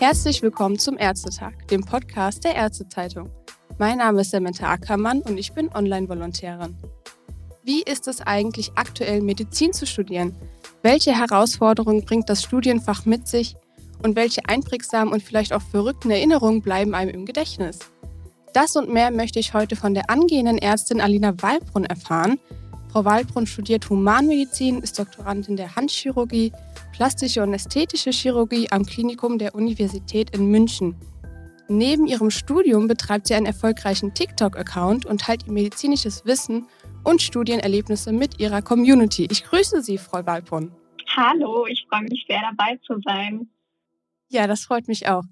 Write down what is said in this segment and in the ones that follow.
Herzlich willkommen zum Ärztetag, dem Podcast der Ärztezeitung. Mein Name ist Samantha Ackermann und ich bin Online-Volontärin. Wie ist es eigentlich aktuell, Medizin zu studieren? Welche Herausforderungen bringt das Studienfach mit sich? Und welche einprägsamen und vielleicht auch verrückten Erinnerungen bleiben einem im Gedächtnis? Das und mehr möchte ich heute von der angehenden Ärztin Alina Wallbrunn erfahren. Frau Wallbrunn studiert Humanmedizin, ist Doktorandin der Handchirurgie, plastische und ästhetische Chirurgie am Klinikum der Universität in München. Neben ihrem Studium betreibt sie einen erfolgreichen TikTok-Account und teilt ihr medizinisches Wissen und Studienerlebnisse mit ihrer Community. Ich grüße Sie, Frau Wallbrunn. Hallo, ich freue mich sehr dabei zu sein. Ja, das freut mich auch.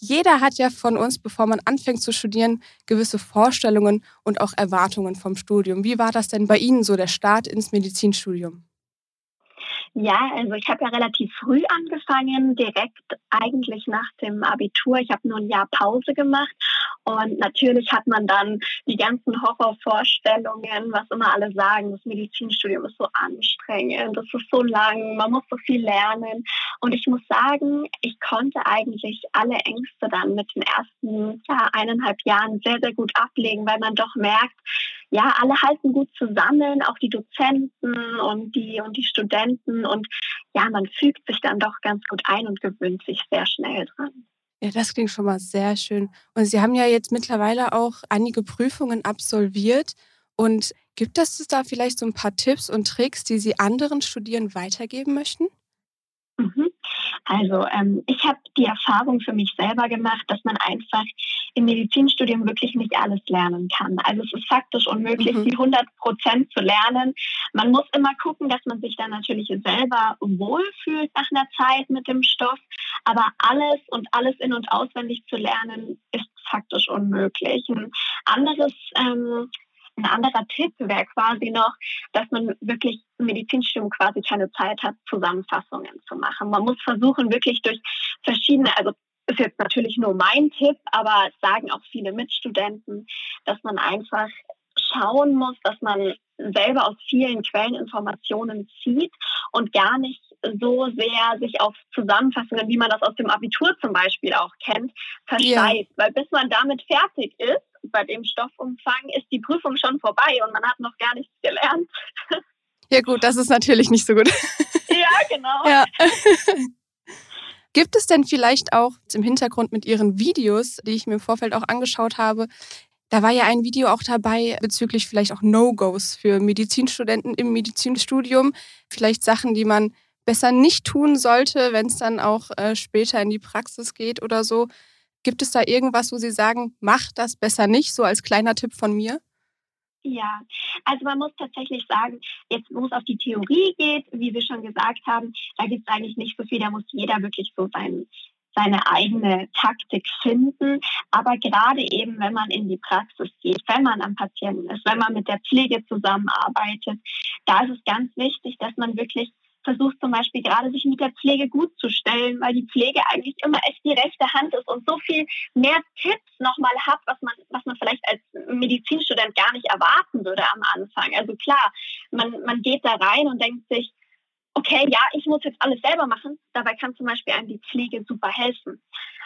Jeder hat ja von uns, bevor man anfängt zu studieren, gewisse Vorstellungen und auch Erwartungen vom Studium. Wie war das denn bei Ihnen so, der Start ins Medizinstudium? Ja, also ich habe ja relativ früh angefangen, direkt eigentlich nach dem Abitur. Ich habe nur ein Jahr Pause gemacht und natürlich hat man dann die ganzen Horrorvorstellungen, was immer alle sagen, das Medizinstudium ist so anstrengend, das ist so lang, man muss so viel lernen. Und ich muss sagen, ich konnte eigentlich alle Ängste dann mit den ersten ja, eineinhalb Jahren sehr, sehr gut ablegen, weil man doch merkt, ja, alle halten gut zusammen, auch die Dozenten und die, und die Studenten. Und ja, man fügt sich dann doch ganz gut ein und gewöhnt sich sehr schnell dran. Ja, das klingt schon mal sehr schön. Und Sie haben ja jetzt mittlerweile auch einige Prüfungen absolviert. Und gibt es da vielleicht so ein paar Tipps und Tricks, die Sie anderen Studierenden weitergeben möchten? Mhm. Also ähm, ich habe die Erfahrung für mich selber gemacht, dass man einfach im Medizinstudium wirklich nicht alles lernen kann. Also es ist faktisch unmöglich, mhm. die 100 Prozent zu lernen. Man muss immer gucken, dass man sich dann natürlich selber wohlfühlt nach einer Zeit mit dem Stoff. Aber alles und alles in- und auswendig zu lernen, ist faktisch unmöglich. Ein anderes ähm, ein anderer Tipp wäre quasi noch, dass man wirklich im Medizinstudium quasi keine Zeit hat, Zusammenfassungen zu machen. Man muss versuchen, wirklich durch verschiedene, also ist jetzt natürlich nur mein Tipp, aber es sagen auch viele Mitstudenten, dass man einfach schauen muss, dass man selber aus vielen Quellen Informationen zieht und gar nicht so sehr sich auf Zusammenfassungen, wie man das aus dem Abitur zum Beispiel auch kennt, versteift. Ja. Weil bis man damit fertig ist, bei dem Stoffumfang, ist die Prüfung schon vorbei und man hat noch gar nichts gelernt. Ja gut, das ist natürlich nicht so gut. Ja, genau. Ja. Gibt es denn vielleicht auch im Hintergrund mit Ihren Videos, die ich mir im Vorfeld auch angeschaut habe, da war ja ein Video auch dabei bezüglich vielleicht auch No-Gos für Medizinstudenten im Medizinstudium. Vielleicht Sachen, die man besser nicht tun sollte, wenn es dann auch äh, später in die Praxis geht oder so. Gibt es da irgendwas, wo Sie sagen, mach das besser nicht, so als kleiner Tipp von mir? Ja, also man muss tatsächlich sagen, jetzt wo es auf die Theorie geht, wie wir schon gesagt haben, da gibt es eigentlich nicht so viel, da muss jeder wirklich so sein, seine eigene Taktik finden. Aber gerade eben, wenn man in die Praxis geht, wenn man am Patienten ist, wenn man mit der Pflege zusammenarbeitet, da ist es ganz wichtig, dass man wirklich versucht zum Beispiel gerade sich mit der Pflege gut zu stellen, weil die Pflege eigentlich immer echt die rechte Hand ist und so viel mehr Tipps nochmal hat, was man, was man vielleicht als Medizinstudent gar nicht erwarten würde am Anfang. Also klar, man, man geht da rein und denkt sich, okay, ja, ich muss jetzt alles selber machen. Dabei kann zum Beispiel einem die Pflege super helfen.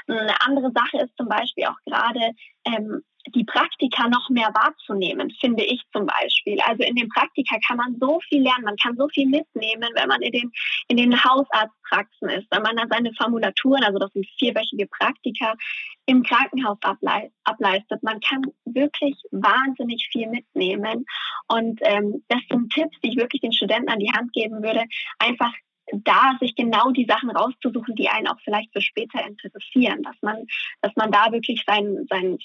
Eine andere Sache ist zum Beispiel auch gerade ähm, die Praktika noch mehr wahrzunehmen, finde ich zum Beispiel. Also in den Praktika kann man so viel lernen, man kann so viel mitnehmen, wenn man in den, in den Hausarztpraxen ist, wenn man dann seine Formulaturen, also das sind vierwöchige Praktika, im Krankenhaus ableistet. Man kann wirklich wahnsinnig viel mitnehmen. Und ähm, das sind Tipps, die ich wirklich den Studenten an die Hand geben würde, einfach da sich genau die Sachen rauszusuchen, die einen auch vielleicht für später interessieren, dass man, dass man da wirklich sein, sein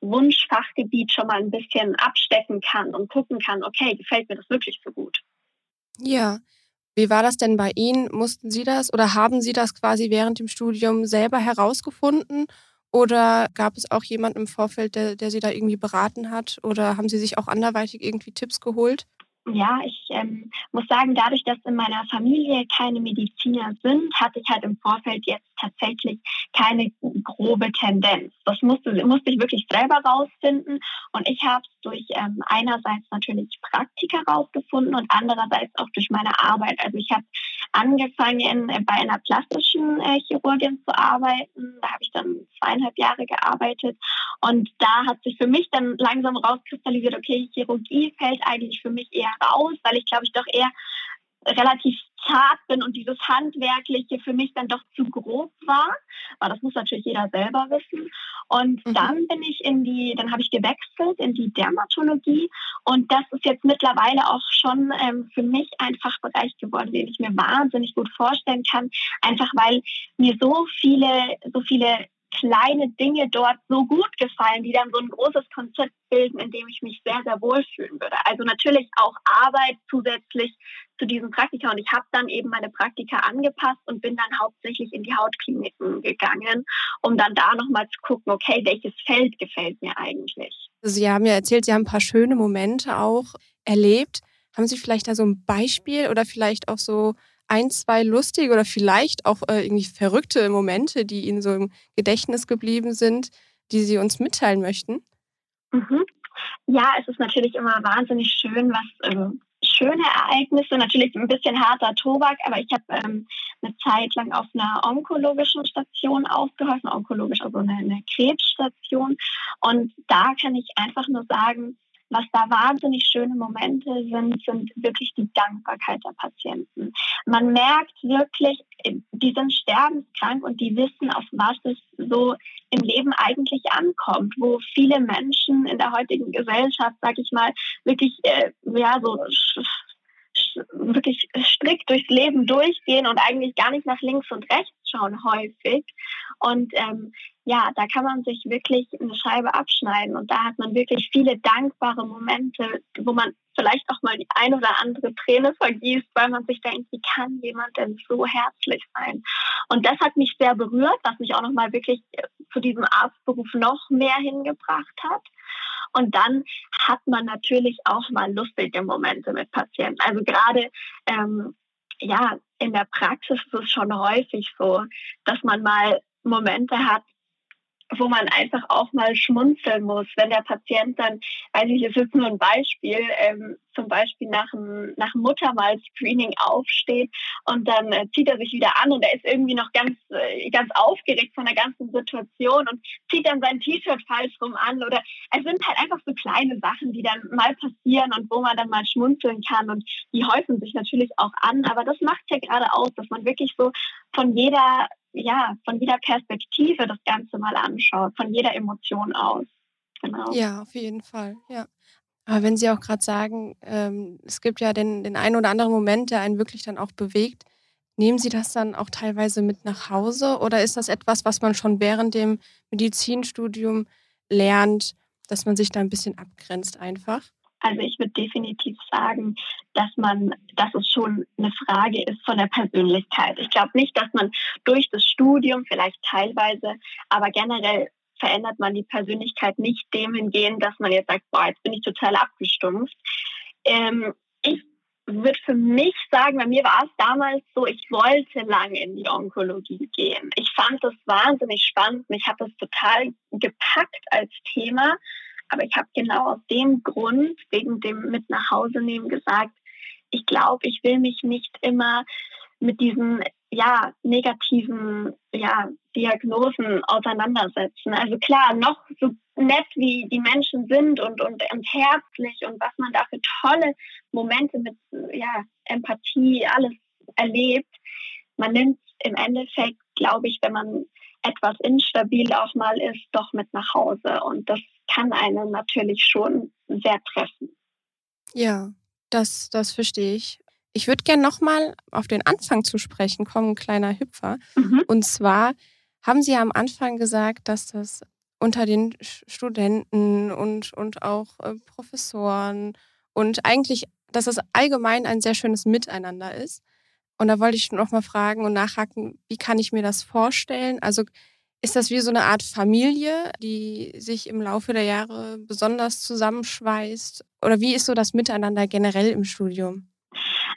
Wunschfachgebiet schon mal ein bisschen abstecken kann und gucken kann, okay, gefällt mir das wirklich so gut. Ja. Wie war das denn bei Ihnen? Mussten Sie das oder haben Sie das quasi während dem Studium selber herausgefunden? Oder gab es auch jemand im Vorfeld, der, der Sie da irgendwie beraten hat? Oder haben Sie sich auch anderweitig irgendwie Tipps geholt? Ja, ich ähm, muss sagen, dadurch, dass in meiner Familie keine Mediziner sind, hatte ich halt im Vorfeld jetzt tatsächlich keine grobe Tendenz. Das musste, musste ich wirklich selber rausfinden. Und ich habe es durch ähm, einerseits natürlich Praktika rausgefunden und andererseits auch durch meine Arbeit. Also ich habe angefangen, äh, bei einer plastischen äh, Chirurgin zu arbeiten. Da habe ich dann zweieinhalb Jahre gearbeitet. Und da hat sich für mich dann langsam rauskristallisiert, okay, Chirurgie fällt eigentlich für mich eher raus, weil ich glaube ich doch eher relativ zart bin und dieses Handwerkliche für mich dann doch zu grob war. Aber das muss natürlich jeder selber wissen. Und mhm. dann bin ich in die, dann habe ich gewechselt in die Dermatologie. Und das ist jetzt mittlerweile auch schon ähm, für mich ein Fachbereich geworden, den ich mir wahnsinnig gut vorstellen kann. Einfach weil mir so viele, so viele kleine Dinge dort so gut gefallen, die dann so ein großes Konzept bilden, in dem ich mich sehr, sehr wohl fühlen würde. Also natürlich auch Arbeit zusätzlich zu diesem Praktika. Und ich habe dann eben meine Praktika angepasst und bin dann hauptsächlich in die Hautkliniken gegangen, um dann da nochmal zu gucken, okay, welches Feld gefällt mir eigentlich. Sie haben ja erzählt, Sie haben ein paar schöne Momente auch erlebt. Haben Sie vielleicht da so ein Beispiel oder vielleicht auch so ein, zwei lustige oder vielleicht auch äh, irgendwie verrückte Momente, die Ihnen so im Gedächtnis geblieben sind, die Sie uns mitteilen möchten? Mhm. Ja, es ist natürlich immer wahnsinnig schön, was ähm, schöne Ereignisse, natürlich ein bisschen harter Tobak, aber ich habe ähm, eine Zeit lang auf einer onkologischen Station aufgeholfen, onkologisch, also eine, eine Krebsstation. Und da kann ich einfach nur sagen, was da wahnsinnig schöne Momente sind, sind wirklich die Dankbarkeit der Patienten. Man merkt wirklich, die sind sterbenskrank und die wissen, auf was es so im Leben eigentlich ankommt, wo viele Menschen in der heutigen Gesellschaft, sag ich mal, wirklich äh, ja so wirklich strikt durchs Leben durchgehen und eigentlich gar nicht nach links und rechts schauen häufig. Und ähm, ja, da kann man sich wirklich eine Scheibe abschneiden und da hat man wirklich viele dankbare Momente, wo man vielleicht auch mal die ein oder andere Träne vergießt, weil man sich denkt, wie kann jemand denn so herzlich sein? Und das hat mich sehr berührt, was mich auch nochmal wirklich zu diesem Arztberuf noch mehr hingebracht hat. Und dann hat man natürlich auch mal lustige Momente mit Patienten. Also gerade ähm, ja, in der Praxis ist es schon häufig so, dass man mal Momente hat, wo man einfach auch mal schmunzeln muss, wenn der Patient dann, weiß ich, es ist nur ein Beispiel, ähm, zum Beispiel nach dem, nach dem Muttermal-Screening aufsteht und dann äh, zieht er sich wieder an und er ist irgendwie noch ganz, äh, ganz aufgeregt von der ganzen Situation und zieht dann sein T-Shirt falsch rum an oder es sind halt einfach so kleine Sachen, die dann mal passieren und wo man dann mal schmunzeln kann und die häufen sich natürlich auch an, aber das macht ja gerade aus, dass man wirklich so von jeder ja, von jeder Perspektive das Ganze mal anschaut, von jeder Emotion aus. Genau. Ja, auf jeden Fall, ja. Aber wenn Sie auch gerade sagen, ähm, es gibt ja den, den einen oder anderen Moment, der einen wirklich dann auch bewegt, nehmen Sie das dann auch teilweise mit nach Hause oder ist das etwas, was man schon während dem Medizinstudium lernt, dass man sich da ein bisschen abgrenzt einfach? Also ich würde definitiv sagen, dass man, dass es schon eine Frage ist von der Persönlichkeit. Ich glaube nicht, dass man durch das Studium vielleicht teilweise, aber generell verändert man die Persönlichkeit nicht dem hingehen, dass man jetzt sagt, boah, jetzt bin ich total abgestumpft. Ähm, ich würde für mich sagen, bei mir war es damals so, ich wollte lange in die Onkologie gehen. Ich fand das wahnsinnig spannend. Mich hat das total gepackt als Thema. Aber ich habe genau aus dem Grund, wegen dem mit nach Hause nehmen, gesagt, ich glaube, ich will mich nicht immer mit diesen ja, negativen ja, Diagnosen auseinandersetzen. Also klar, noch so nett wie die Menschen sind und, und, und herzlich und was man da für tolle Momente mit ja, Empathie alles erlebt. Man nimmt im Endeffekt, glaube ich, wenn man etwas instabil auch mal ist, doch mit nach Hause. Und das kann einen natürlich schon sehr treffen. Ja, das, das verstehe ich. Ich würde gerne nochmal auf den Anfang zu sprechen kommen, kleiner Hüpfer. Mhm. Und zwar haben Sie ja am Anfang gesagt, dass das unter den Studenten und, und auch äh, Professoren und eigentlich, dass das allgemein ein sehr schönes Miteinander ist. Und da wollte ich nochmal fragen und nachhaken, wie kann ich mir das vorstellen? Also ist das wie so eine Art Familie, die sich im Laufe der Jahre besonders zusammenschweißt? Oder wie ist so das Miteinander generell im Studium?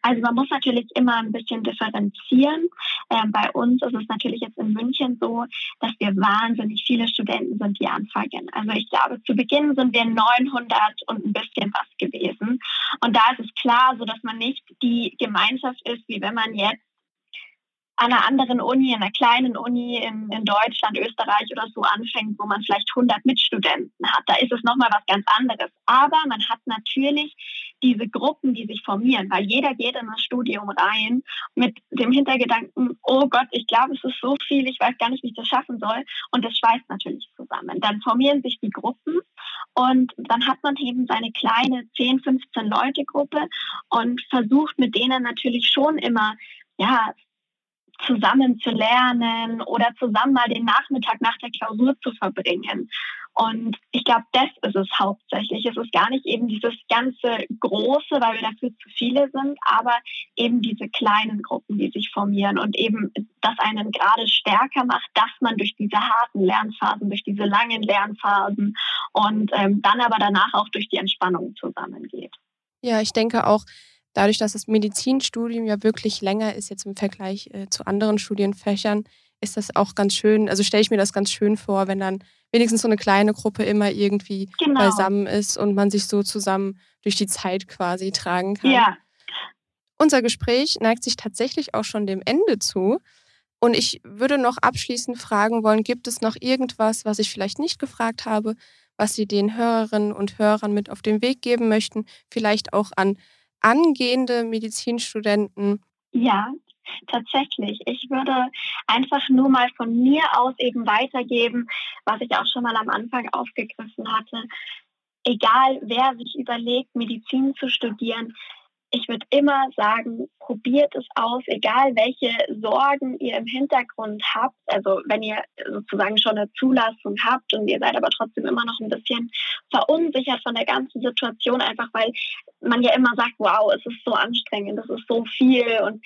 Also man muss natürlich immer ein bisschen differenzieren. Ähm, bei uns ist es natürlich jetzt in München so, dass wir wahnsinnig viele Studenten sind, die anfangen. Also ich glaube, zu Beginn sind wir 900 und ein bisschen was gewesen. Und da ist es klar, so dass man nicht die Gemeinschaft ist, wie wenn man jetzt an einer anderen Uni, in einer kleinen Uni in, in Deutschland, Österreich oder so anfängt, wo man vielleicht 100 Mitstudenten hat. Da ist es nochmal was ganz anderes. Aber man hat natürlich diese Gruppen, die sich formieren, weil jeder geht in das Studium rein mit dem Hintergedanken, oh Gott, ich glaube, es ist so viel, ich weiß gar nicht, wie ich das schaffen soll. Und das schweißt natürlich zusammen. Dann formieren sich die Gruppen und dann hat man eben seine kleine 10, 15 Leute Gruppe und versucht mit denen natürlich schon immer ja, zusammen zu lernen oder zusammen mal den Nachmittag nach der Klausur zu verbringen. Und ich glaube, das ist es hauptsächlich. Es ist gar nicht eben dieses ganze Große, weil wir dafür zu viele sind, aber eben diese kleinen Gruppen, die sich formieren und eben das einen gerade stärker macht, dass man durch diese harten Lernphasen, durch diese langen Lernphasen und ähm, dann aber danach auch durch die Entspannung zusammengeht. Ja, ich denke auch, dadurch, dass das Medizinstudium ja wirklich länger ist jetzt im Vergleich äh, zu anderen Studienfächern, ist das auch ganz schön, also stelle ich mir das ganz schön vor, wenn dann wenigstens so eine kleine Gruppe immer irgendwie genau. beisammen ist und man sich so zusammen durch die Zeit quasi tragen kann. Ja. Unser Gespräch neigt sich tatsächlich auch schon dem Ende zu. Und ich würde noch abschließend fragen wollen, gibt es noch irgendwas, was ich vielleicht nicht gefragt habe, was Sie den Hörerinnen und Hörern mit auf den Weg geben möchten? Vielleicht auch an angehende Medizinstudenten? Ja, tatsächlich. Ich würde einfach nur mal von mir aus eben weitergeben, was ich auch schon mal am Anfang aufgegriffen hatte. Egal, wer sich überlegt, Medizin zu studieren, ich würde immer sagen, probiert es aus, egal welche Sorgen ihr im Hintergrund habt. Also wenn ihr sozusagen schon eine Zulassung habt und ihr seid aber trotzdem immer noch ein bisschen verunsichert von der ganzen Situation, einfach weil man ja immer sagt, wow, es ist so anstrengend, es ist so viel und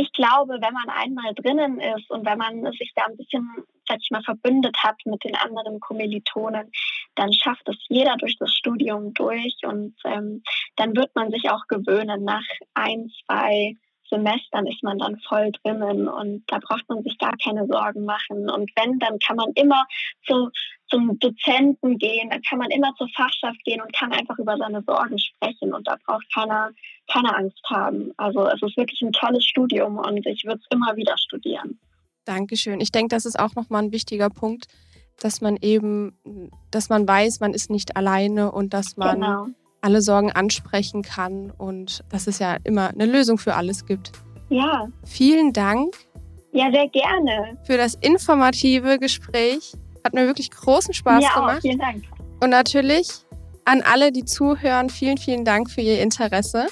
ich glaube, wenn man einmal drinnen ist und wenn man sich da ein bisschen, sag ich mal, verbündet hat mit den anderen Kommilitonen, dann schafft es jeder durch das Studium durch und ähm, dann wird man sich auch gewöhnen. Nach ein, zwei Semestern ist man dann voll drinnen und da braucht man sich gar keine Sorgen machen. Und wenn, dann kann man immer zu, zum Dozenten gehen, dann kann man immer zur Fachschaft gehen und kann einfach über seine Sorgen sprechen und da braucht keiner, keine Angst haben. Also es ist wirklich ein tolles Studium und ich würde es immer wieder studieren. Dankeschön. Ich denke, das ist auch nochmal ein wichtiger Punkt, dass man eben, dass man weiß, man ist nicht alleine und dass man genau alle Sorgen ansprechen kann und dass es ja immer eine Lösung für alles gibt. Ja. Vielen Dank. Ja, sehr gerne. Für das informative Gespräch. Hat mir wirklich großen Spaß ja, gemacht. Auch, vielen Dank. Und natürlich an alle, die zuhören, vielen, vielen Dank für Ihr Interesse.